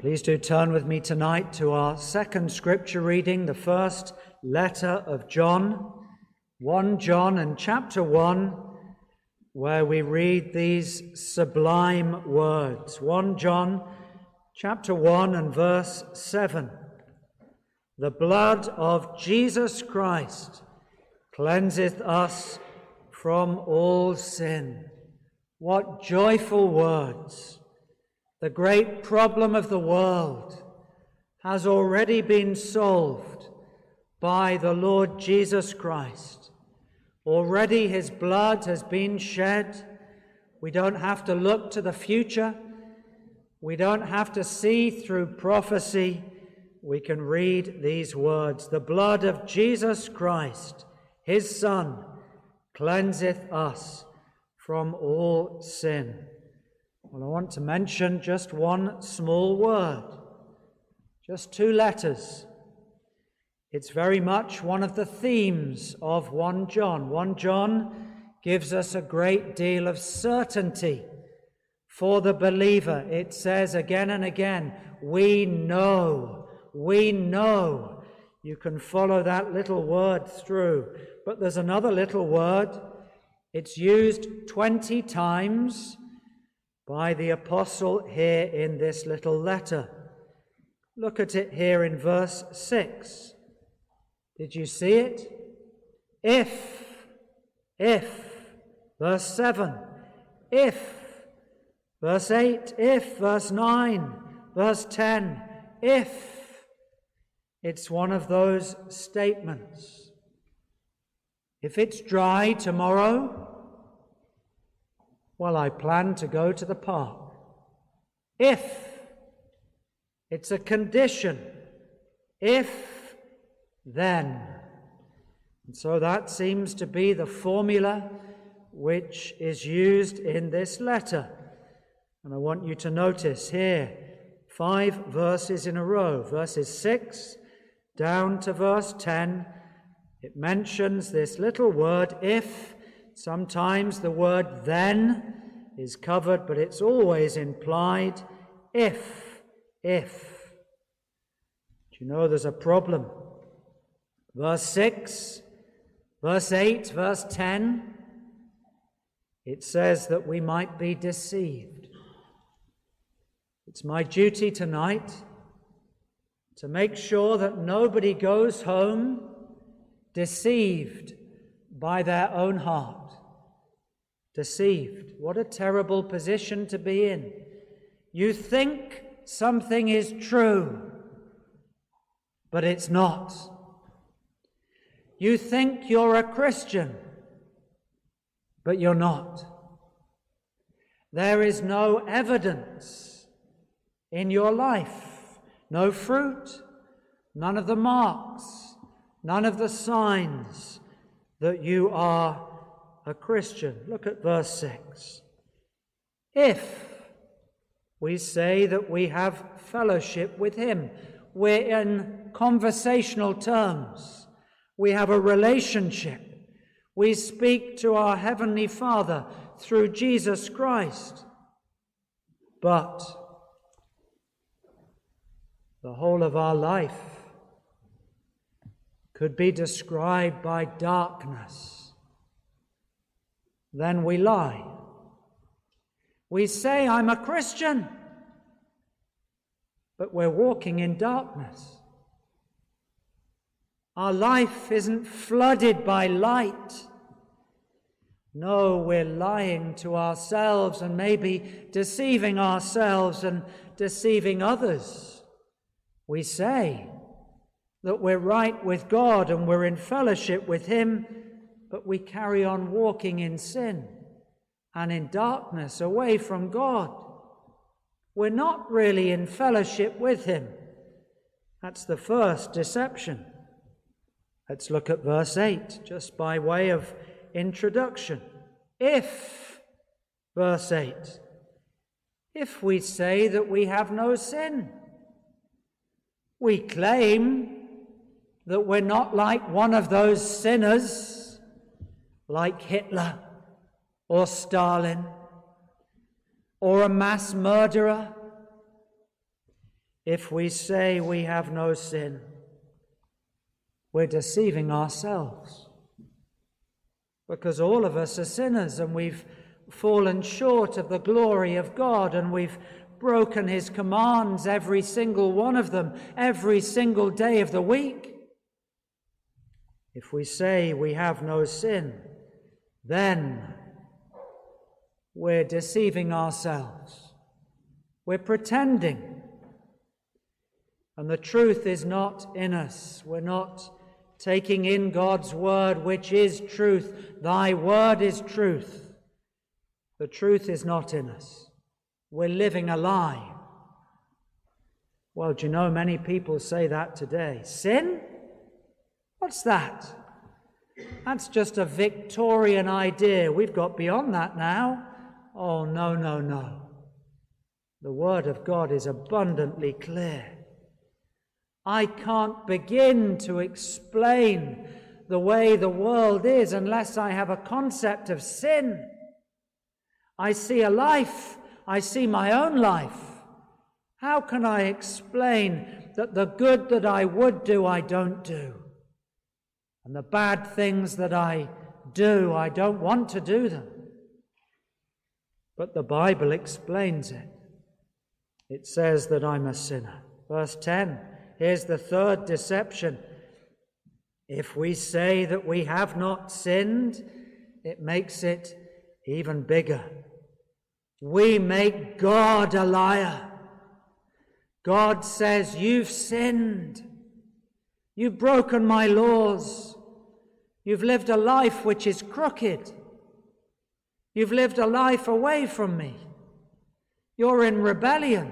Please do turn with me tonight to our second scripture reading, the first letter of John, 1 John and chapter 1, where we read these sublime words. 1 John chapter 1 and verse 7. The blood of Jesus Christ cleanseth us from all sin. What joyful words! The great problem of the world has already been solved by the Lord Jesus Christ. Already his blood has been shed. We don't have to look to the future. We don't have to see through prophecy. We can read these words The blood of Jesus Christ, his Son, cleanseth us from all sin. Well, I want to mention just one small word, just two letters. It's very much one of the themes of 1 John. 1 John gives us a great deal of certainty for the believer. It says again and again, we know, we know. You can follow that little word through. But there's another little word. It's used 20 times by the apostle here in this little letter. Look at it here in verse 6. Did you see it? If, if, verse 7, if, verse 8, if, verse 9, verse 10, if. It's one of those statements. If it's dry tomorrow, well, I plan to go to the park. If it's a condition, if then. And so that seems to be the formula which is used in this letter. And I want you to notice here five verses in a row, verses 6 down to verse 10. It mentions this little word, if, Sometimes the word then is covered, but it's always implied if, if. Do you know there's a problem? Verse 6, verse 8, verse 10, it says that we might be deceived. It's my duty tonight to make sure that nobody goes home deceived by their own heart deceived. What a terrible position to be in. You think something is true, but it's not. You think you're a Christian, but you're not. There is no evidence in your life, no fruit, none of the marks, none of the signs that you are a Christian. Look at verse 6. If we say that we have fellowship with Him, we're in conversational terms, we have a relationship, we speak to our Heavenly Father through Jesus Christ. But the whole of our life could be described by darkness then we lie. We say, I'm a Christian, but we're walking in darkness. Our life isn't flooded by light. No, we're lying to ourselves and maybe deceiving ourselves and deceiving others. We say that we're right with God and we're in fellowship with Him but we carry on walking in sin and in darkness away from God. We're not really in fellowship with Him. That's the first deception. Let's look at verse 8, just by way of introduction. If, verse 8, if we say that we have no sin, we claim that we're not like one of those sinners like Hitler or Stalin or a mass murderer. if we say we have no sin, we're deceiving ourselves. Because all of us are sinners and we've fallen short of the glory of God and we've broken his commands, every single one of them, every single day of the week. If we say we have no sin, then we're deceiving ourselves. We're pretending and the truth is not in us. We're not taking in God's word, which is truth. Thy word is truth. The truth is not in us. We're living a lie. Well, do you know many people say that today? Sin? What's that? That's just a Victorian idea. We've got beyond that now. Oh, no, no, no. The Word of God is abundantly clear. I can't begin to explain the way the world is unless I have a concept of sin. I see a life, I see my own life. How can I explain that the good that I would do, I don't do? And the bad things that I do, I don't want to do them. But the Bible explains it. It says that I'm a sinner. Verse 10 Here's the third deception. If we say that we have not sinned, it makes it even bigger. We make God a liar. God says, You've sinned. You've broken my laws. You've lived a life which is crooked. You've lived a life away from me. You're in rebellion.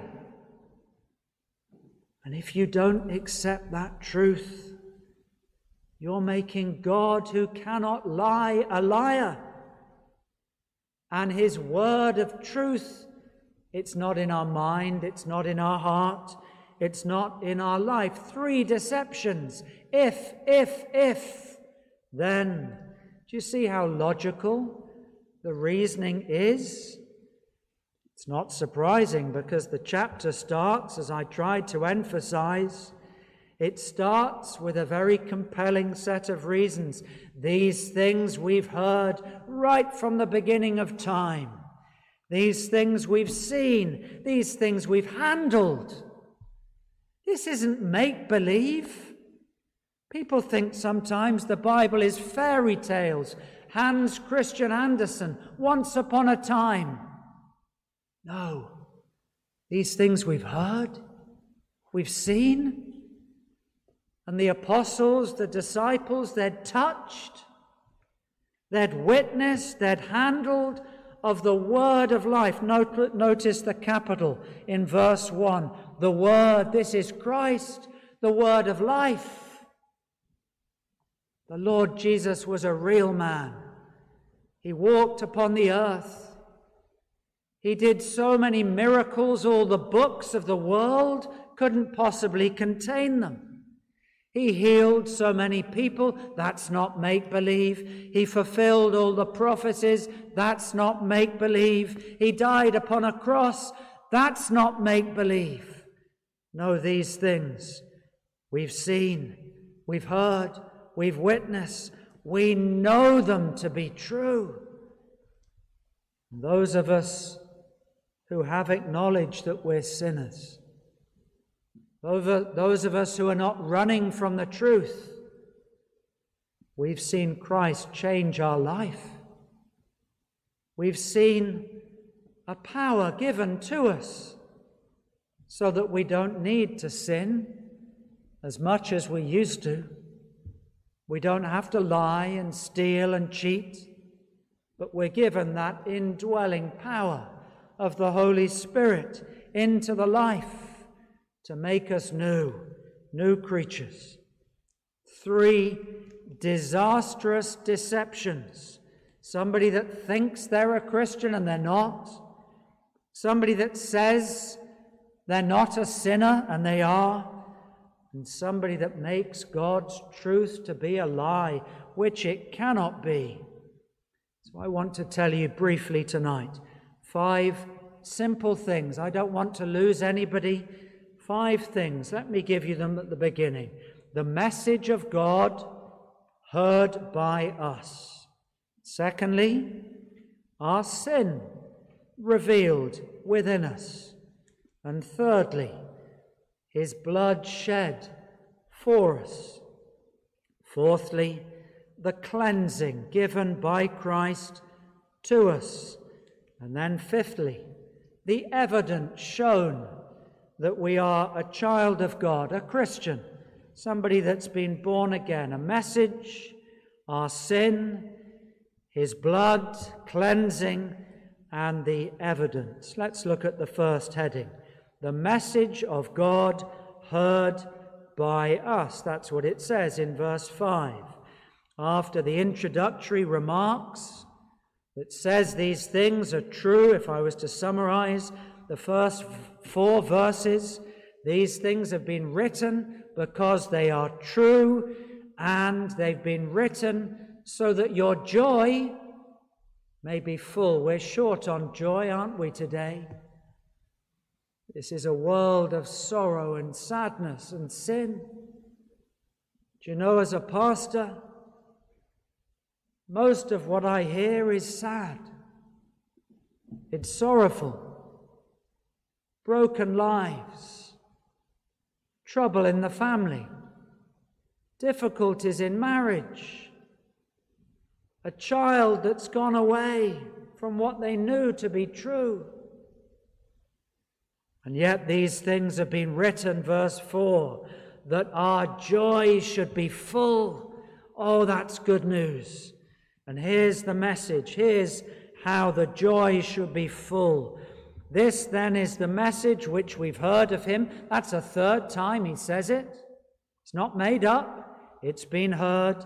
And if you don't accept that truth, you're making God, who cannot lie, a liar. And his word of truth, it's not in our mind, it's not in our heart, it's not in our life. Three deceptions. If, if, if, then. Do you see how logical the reasoning is? It's not surprising because the chapter starts, as I tried to emphasize, it starts with a very compelling set of reasons. These things we've heard right from the beginning of time. These things we've seen. These things we've handled. This isn't make believe. People think sometimes the Bible is fairy tales. Hans Christian Andersen, once upon a time. No. These things we've heard, we've seen, and the apostles, the disciples, they'd touched, they'd witnessed, they'd handled of the word of life. Notice the capital in verse 1. The word, this is Christ, the word of life. The Lord Jesus was a real man. He walked upon the earth. He did so many miracles, all the books of the world couldn't possibly contain them. He healed so many people, that's not make believe. He fulfilled all the prophecies, that's not make believe. He died upon a cross, that's not make believe. No, these things we've seen, we've heard, we've witnessed, we know them to be true. Those of us who have acknowledged that we're sinners. Those of us who are not running from the truth, we've seen Christ change our life. We've seen a power given to us so that we don't need to sin as much as we used to. We don't have to lie and steal and cheat, but we're given that indwelling power of the Holy Spirit into the life to make us new, new creatures. Three disastrous deceptions. Somebody that thinks they're a Christian and they're not. Somebody that says they're not a sinner and they are. And somebody that makes God's truth to be a lie, which it cannot be. So I want to tell you briefly tonight five simple things. I don't want to lose anybody. Five things. Let me give you them at the beginning. The message of God heard by us. Secondly, our sin revealed within us. And thirdly, his blood shed for us. Fourthly, the cleansing given by Christ to us. And then fifthly, the evidence shown that we are a child of God, a Christian, somebody that's been born again, a message, our sin, his blood, cleansing, and the evidence. Let's look at the first heading the message of God heard by us. That's what it says in verse 5. After the introductory remarks that says these things are true, if I was to summarize the first four verses, these things have been written because they are true and they've been written so that your joy may be full. We're short on joy, aren't we, today? This is a world of sorrow and sadness and sin. Do you know, as a pastor, most of what I hear is sad. It's sorrowful. Broken lives, trouble in the family, difficulties in marriage, a child that's gone away from what they knew to be true. And yet these things have been written, verse 4, that our joy should be full. Oh, that's good news. And here's the message. Here's how the joy should be full. This then is the message which we've heard of him. That's a third time he says it. It's not made up, it's been heard.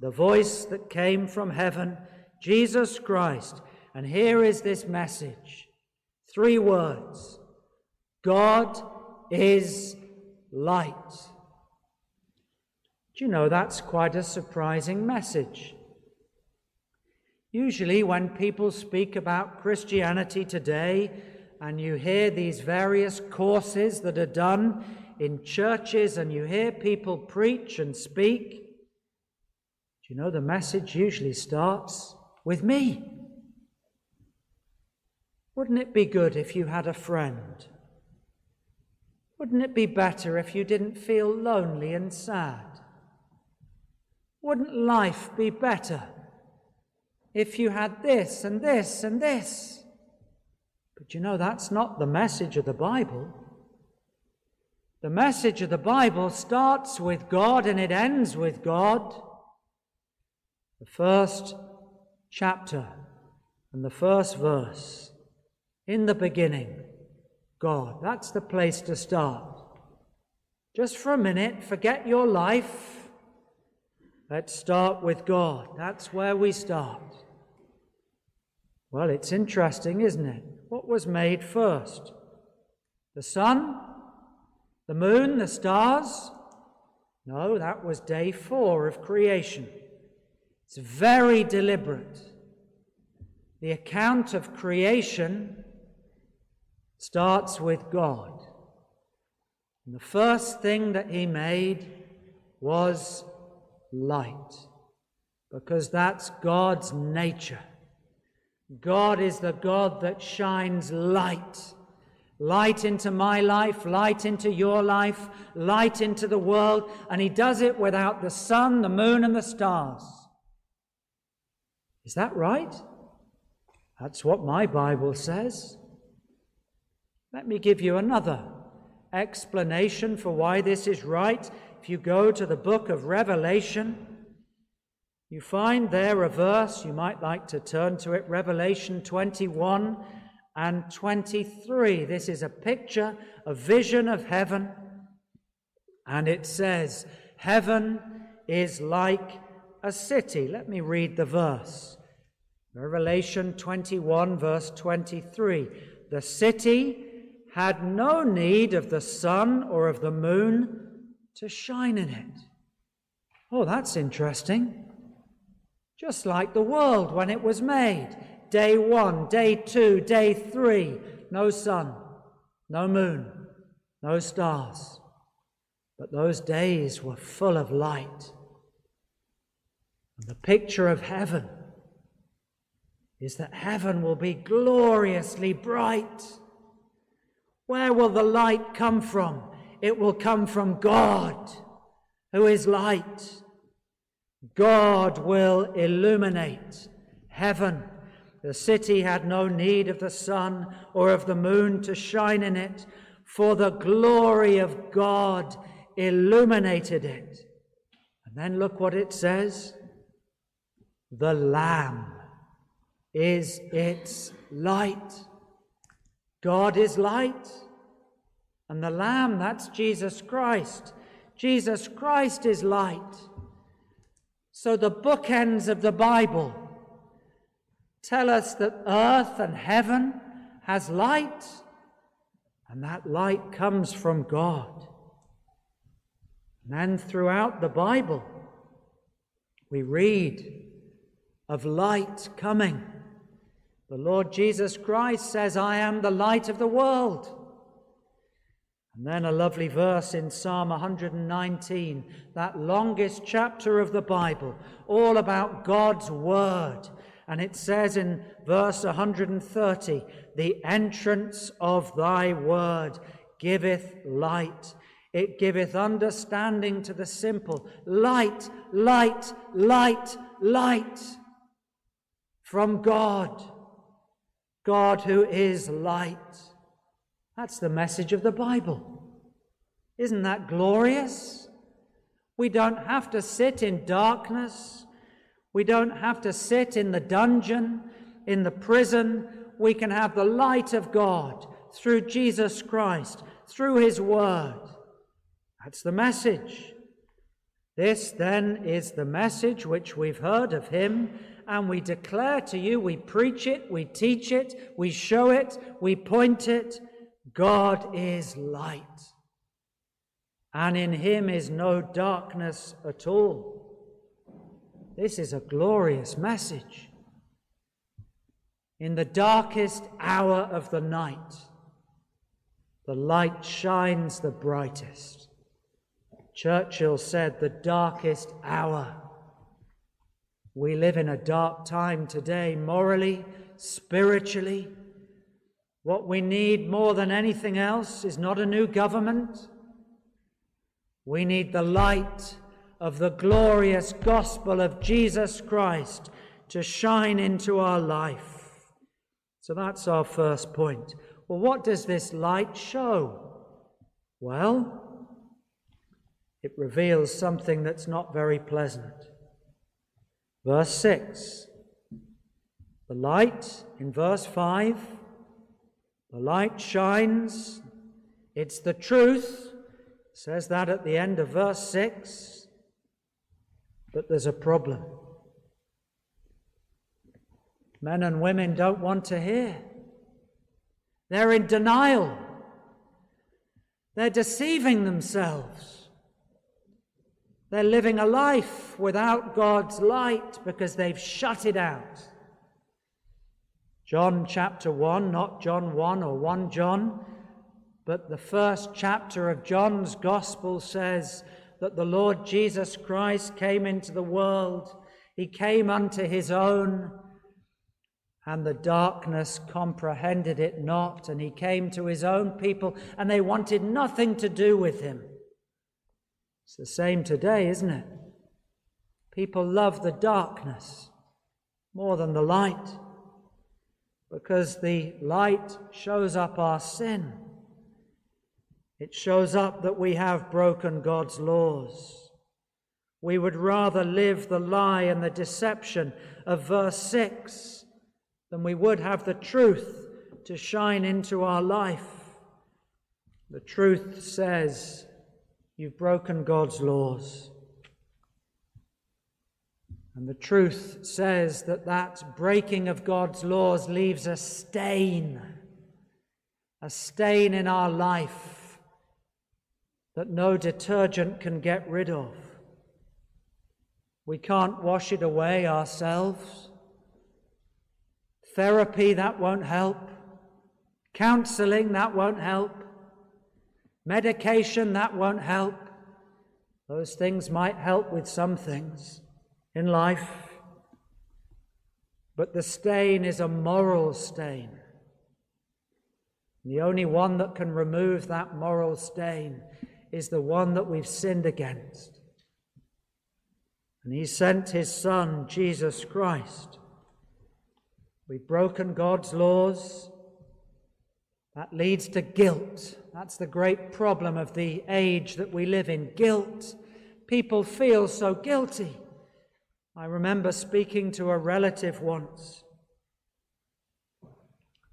The voice that came from heaven, Jesus Christ. And here is this message three words God is light. Do you know that's quite a surprising message? Usually, when people speak about Christianity today, and you hear these various courses that are done in churches, and you hear people preach and speak, do you know the message usually starts with me? Wouldn't it be good if you had a friend wouldn't it be better if you didn't feel lonely and sad? Wouldn't life be better if you had this and this and this? But you know, that's not the message of the Bible. The message of the Bible starts with God and it ends with God. The first chapter and the first verse. In the beginning, God. That's the place to start. Just for a minute, forget your life. Let's start with God. That's where we start. Well, it's interesting, isn't it? What was made first? The sun? The moon? The stars? No, that was day four of creation. It's very deliberate. The account of creation starts with God. And the first thing that he made was light, because that's God's nature. God is the God that shines light. Light into my life, light into your life, light into the world, and He does it without the sun, the moon, and the stars. Is that right? That's what my Bible says. Let me give you another explanation for why this is right. If you go to the book of Revelation, you find there a verse, you might like to turn to it, Revelation 21 and 23. This is a picture, a vision of heaven, and it says, Heaven is like a city. Let me read the verse. Revelation 21, verse 23. The city had no need of the sun or of the moon to shine in it. Oh, that's interesting. Just like the world when it was made day one, day two, day three, no sun, no moon, no stars, but those days were full of light. And the picture of heaven is that heaven will be gloriously bright. Where will the light come from? It will come from God, who is light. God will illuminate heaven. The city had no need of the sun or of the moon to shine in it, for the glory of God illuminated it. And then look what it says the Lamb is its light. God is light. And the Lamb, that's Jesus Christ. Jesus Christ is light. So the bookends of the Bible tell us that earth and heaven has light, and that light comes from God. And then throughout the Bible, we read of light coming. The Lord Jesus Christ says, I am the light of the world. And then a lovely verse in Psalm 119, that longest chapter of the Bible, all about God's Word. And it says in verse 130, The entrance of thy Word giveth light. It giveth understanding to the simple. Light, light, light, light from God. God who is light. That's the message of the Bible. Isn't that glorious? We don't have to sit in darkness. We don't have to sit in the dungeon, in the prison. We can have the light of God through Jesus Christ, through His Word. That's the message. This then is the message which we've heard of Him and we declare to you, we preach it, we teach it, we show it, we point it. God is light, and in him is no darkness at all. This is a glorious message. In the darkest hour of the night, the light shines the brightest. Churchill said, the darkest hour we live in a dark time today, morally, spiritually. What we need more than anything else is not a new government. We need the light of the glorious gospel of Jesus Christ to shine into our life. So that's our first point. Well, what does this light show? Well, it reveals something that's not very pleasant. Verse 6. The light in verse 5, the light shines. It's the truth. It says that at the end of verse 6. But there's a problem. Men and women don't want to hear. They're in denial. They're deceiving themselves. They're living a life without God's light because they've shut it out. John chapter 1, not John 1 or 1 John, but the first chapter of John's Gospel says that the Lord Jesus Christ came into the world. He came unto his own, and the darkness comprehended it not. And he came to his own people, and they wanted nothing to do with him. It's the same today, isn't it? People love the darkness more than the light because the light shows up our sin. It shows up that we have broken God's laws. We would rather live the lie and the deception of verse 6 than we would have the truth to shine into our life. The truth says, You've broken God's laws. And the truth says that that breaking of God's laws leaves a stain, a stain in our life that no detergent can get rid of. We can't wash it away ourselves. Therapy, that won't help. Counseling, that won't help. Medication, that won't help. Those things might help with some things in life. But the stain is a moral stain. The only one that can remove that moral stain is the one that we've sinned against. And he sent his Son, Jesus Christ. We've broken God's laws. That leads to guilt. That's the great problem of the age that we live in guilt. People feel so guilty. I remember speaking to a relative once.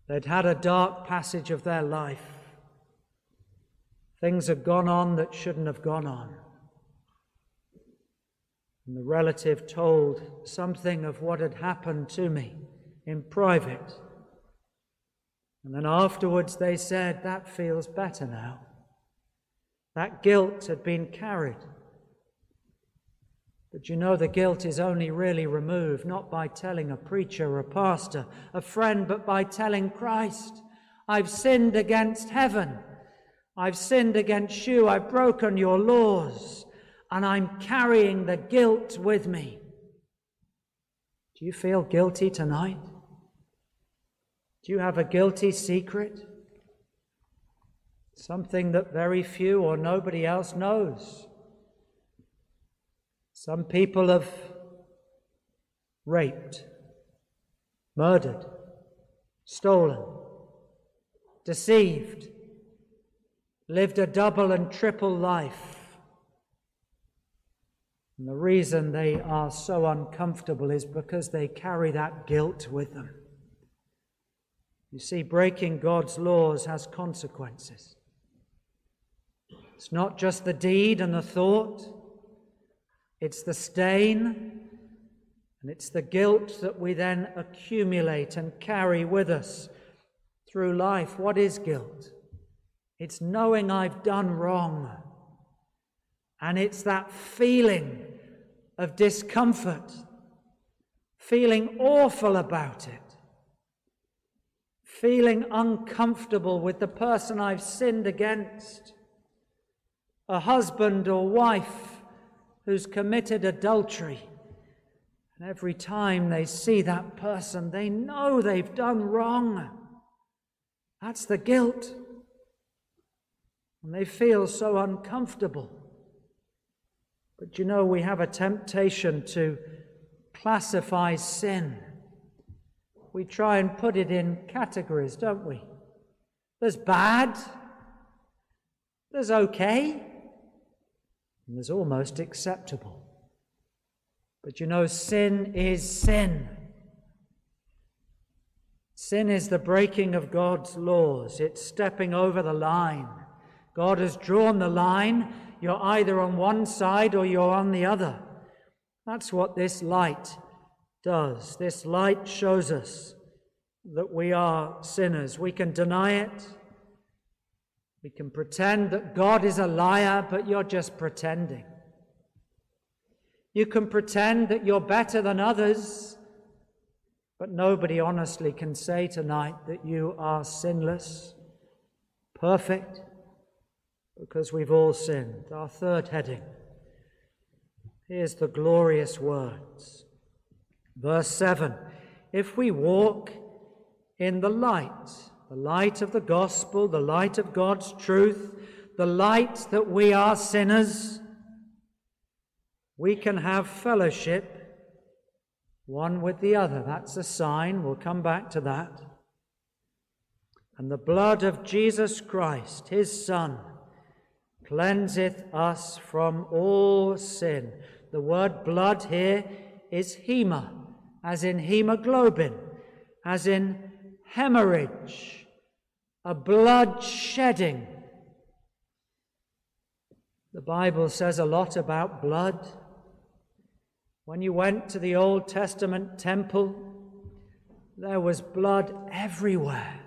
They'd had a dark passage of their life. Things had gone on that shouldn't have gone on. And the relative told something of what had happened to me in private. And then afterwards they said, That feels better now. That guilt had been carried. But you know, the guilt is only really removed not by telling a preacher, or a pastor, a friend, but by telling Christ, I've sinned against heaven. I've sinned against you. I've broken your laws. And I'm carrying the guilt with me. Do you feel guilty tonight? Do you have a guilty secret? Something that very few or nobody else knows. Some people have raped, murdered, stolen, deceived, lived a double and triple life. And the reason they are so uncomfortable is because they carry that guilt with them. You see, breaking God's laws has consequences. It's not just the deed and the thought, it's the stain and it's the guilt that we then accumulate and carry with us through life. What is guilt? It's knowing I've done wrong. And it's that feeling of discomfort, feeling awful about it, feeling uncomfortable with the person I've sinned against, a husband or wife who's committed adultery. And every time they see that person, they know they've done wrong. That's the guilt. And they feel so uncomfortable. But you know, we have a temptation to classify sin. We try and put it in categories, don't we? There's bad, there's okay, and almost acceptable. But you know, sin is sin. Sin is the breaking of God's laws, it's stepping over the line. God has drawn the line. You're either on one side or you're on the other. That's what this light does. This light shows us that we are sinners. We can deny it, we can pretend that God is a liar, but you're just pretending. You can pretend that you're better than others, but nobody honestly can say tonight that you are sinless, perfect, because we've all sinned. Our third heading. Here's the glorious words. Verse 7 If we walk in the light, the light of the gospel, the light of God's truth, the light that we are sinners, we can have fellowship one with the other. That's a sign. We'll come back to that. And the blood of Jesus Christ, his Son, cleanseth us from all sin. The word blood here is hema, as in hemoglobin, as in hemorrhage a blood shedding. The Bible says a lot about blood. When you went to the Old Testament temple, there was blood everywhere.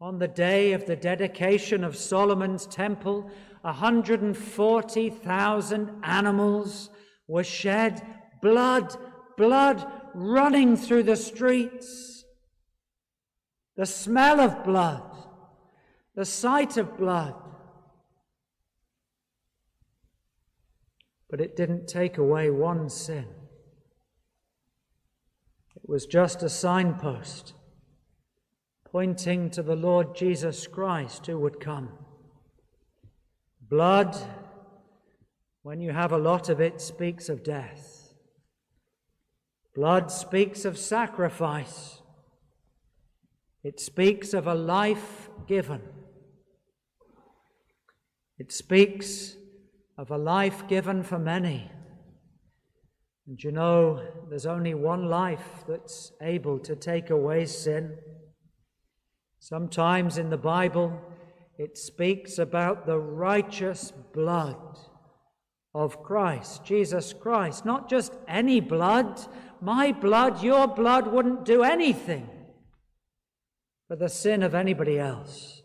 On the day of the dedication of Solomon's temple, 140,000 animals were shed, blood, blood running through the streets the smell of blood, the sight of blood. But it didn't take away one sin. It was just a signpost pointing to the Lord Jesus Christ who would come. Blood, when you have a lot of it, speaks of death. Blood speaks of sacrifice. It speaks of a life given. It speaks of a life given for many. And you know, there's only one life that's able to take away sin. Sometimes in the Bible, it speaks about the righteous blood of Christ, Jesus Christ. Not just any blood. My blood, your blood wouldn't do anything for the sin of anybody else.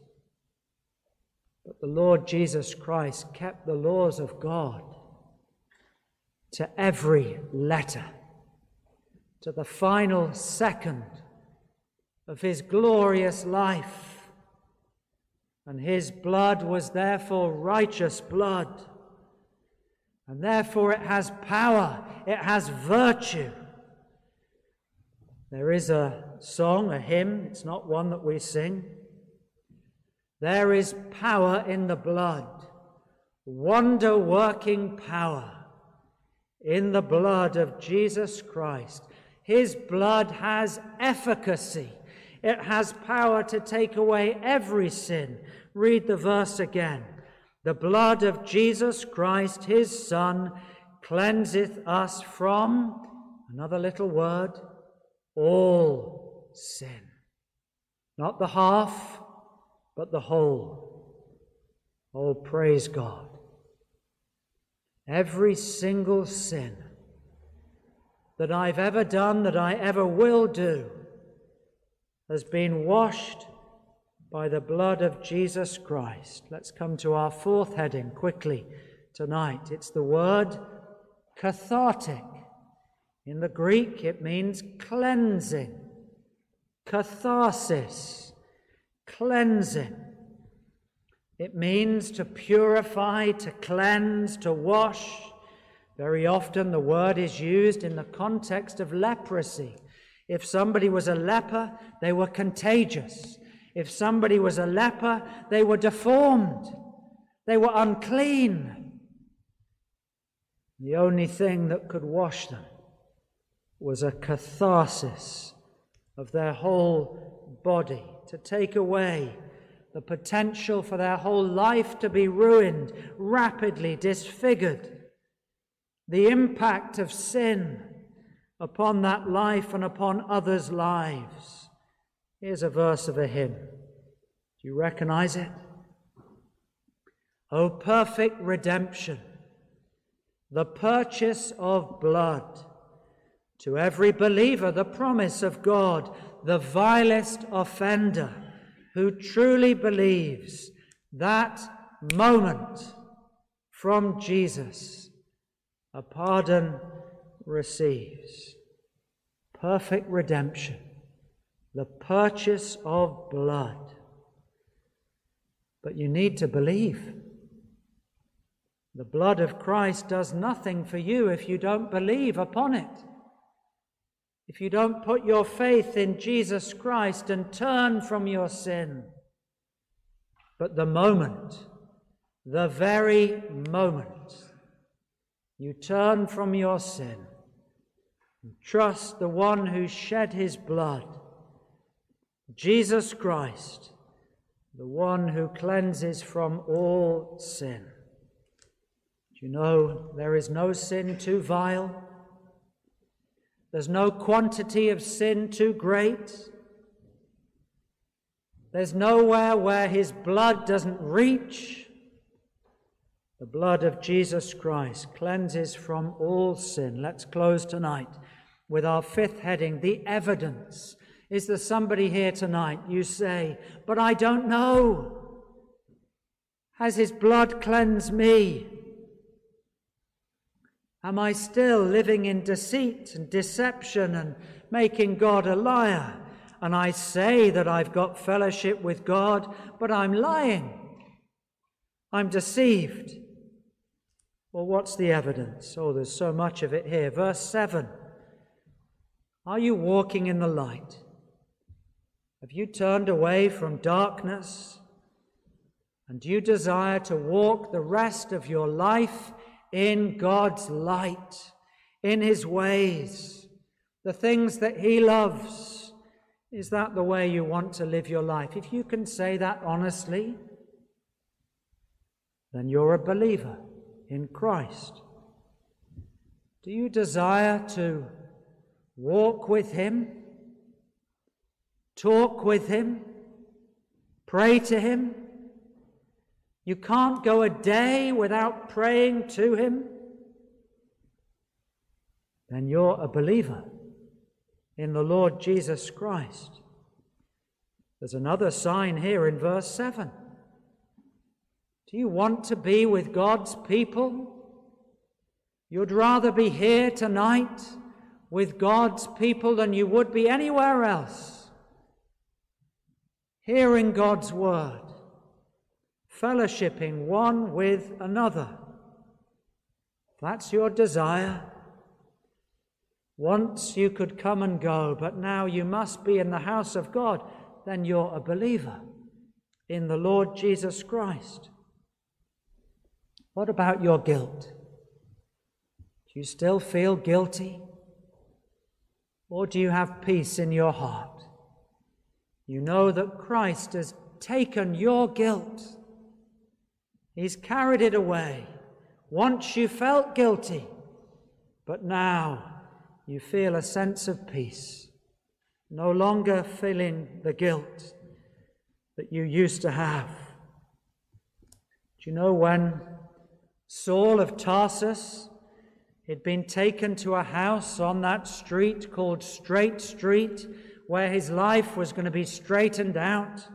But the Lord Jesus Christ kept the laws of God to every letter, to the final second of his glorious life. And his blood was therefore righteous blood. And therefore it has power, it has virtue. There is a song, a hymn, it's not one that we sing. There is power in the blood, wonder working power in the blood of Jesus Christ. His blood has efficacy, it has power to take away every sin. Read the verse again. The blood of Jesus Christ, his Son, cleanseth us from, another little word, all sin. Not the half, but the whole. Oh, praise God. Every single sin that I've ever done, that I ever will do, has been washed by the blood of Jesus Christ. Let's come to our fourth heading quickly tonight. It's the word cathartic. In the Greek, it means cleansing, catharsis, cleansing. It means to purify, to cleanse, to wash. Very often the word is used in the context of leprosy. If somebody was a leper, they were contagious. If somebody was a leper, they were deformed. They were unclean. The only thing that could wash them was a catharsis of their whole body, to take away the potential for their whole life to be ruined, rapidly disfigured, the impact of sin upon that life and upon others' lives. Here's a verse of a hymn. Do you recognize it? O perfect redemption, the purchase of blood, to every believer the promise of God, the vilest offender who truly believes that moment from Jesus, a pardon receives. Perfect redemption, the purchase of blood. But you need to believe. The blood of Christ does nothing for you if you don't believe upon it. If you don't put your faith in Jesus Christ and turn from your sin. But the moment, the very moment, you turn from your sin and trust the one who shed his blood, Jesus Christ, the one who cleanses from all sin. Do you know there is no sin too vile? There's no quantity of sin too great. There's nowhere where his blood doesn't reach. The blood of Jesus Christ cleanses from all sin. Let's close tonight with our fifth heading the evidence. Is there somebody here tonight? You say, but I don't know. Has his blood cleansed me? Am I still living in deceit and deception and making God a liar? And I say that I've got fellowship with God, but I'm lying. I'm deceived. Well, what's the evidence? Oh, there's so much of it here. Verse 7 Are you walking in the light? Have you turned away from darkness? And do you desire to walk the rest of your life in God's light, in His ways, the things that He loves? Is that the way you want to live your life? If you can say that honestly, then you're a believer in Christ? Do you desire to walk with Him, talk with Him, pray to Him? You can't go a day without praying to Him? Then you're a believer in the Lord Jesus Christ. There's another sign here in verse 7. Do you want to be with God's people? You'd rather be here tonight with God's people than you would be anywhere else. Hearing God's word, fellowshipping one with another. That's your desire. Once you could come and go, but now you must be in the house of God, then you're a believer in the Lord Jesus Christ. What about your guilt? Do you still feel guilty? Or do you have peace in your heart? You know that Christ has taken your guilt, He's carried it away. Once you felt guilty, but now you feel a sense of peace, no longer feeling the guilt that you used to have. Do you know when Saul of Tarsus had been taken to a house on that street called Straight Street, where his life was going to be straightened out.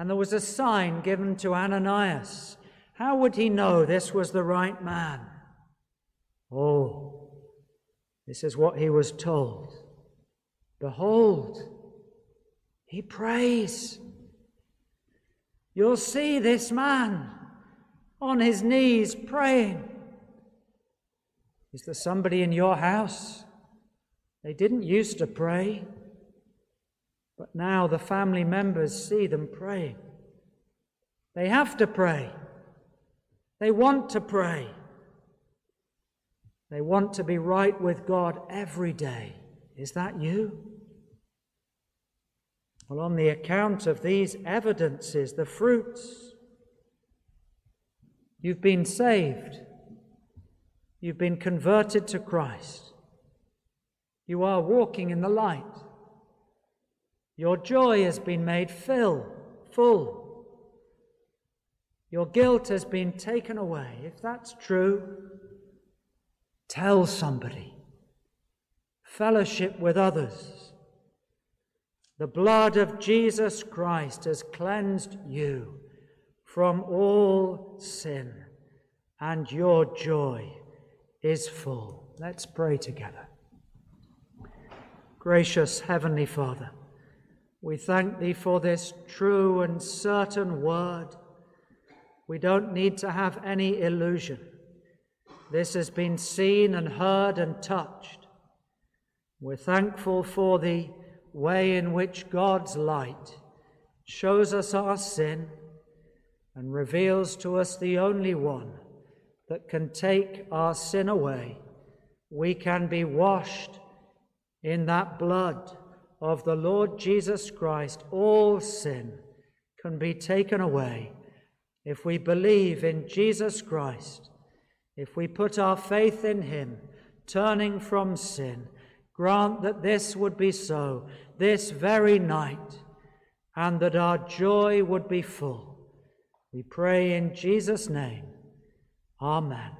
And there was a sign given to Ananias. How would he know this was the right man? Oh, this is what he was told. Behold, he prays. You'll see this man on his knees praying. Is there somebody in your house? They didn't used to pray, but now the family members see them praying. They have to pray. They want to pray. They want to be right with God every day. Is that you? Well, on the account of these evidences, the fruits, You've been saved. You've been converted to Christ. You are walking in the light. Your joy has been made fill, full. Your guilt has been taken away. If that's true, tell somebody. Fellowship with others. The blood of Jesus Christ has cleansed you from all sin, and your joy is full. Let's pray together. Gracious Heavenly Father, we thank Thee for this true and certain word. We don't need to have any illusion. This has been seen and heard and touched. We're thankful for the way in which God's light shows us our sin and reveals to us the only one that can take our sin away. We can be washed in that blood of the Lord Jesus Christ. All sin can be taken away if we believe in Jesus Christ, if we put our faith in Him, turning from sin. Grant that this would be so this very night, and that our joy would be full we pray in Jesus' name. Amen.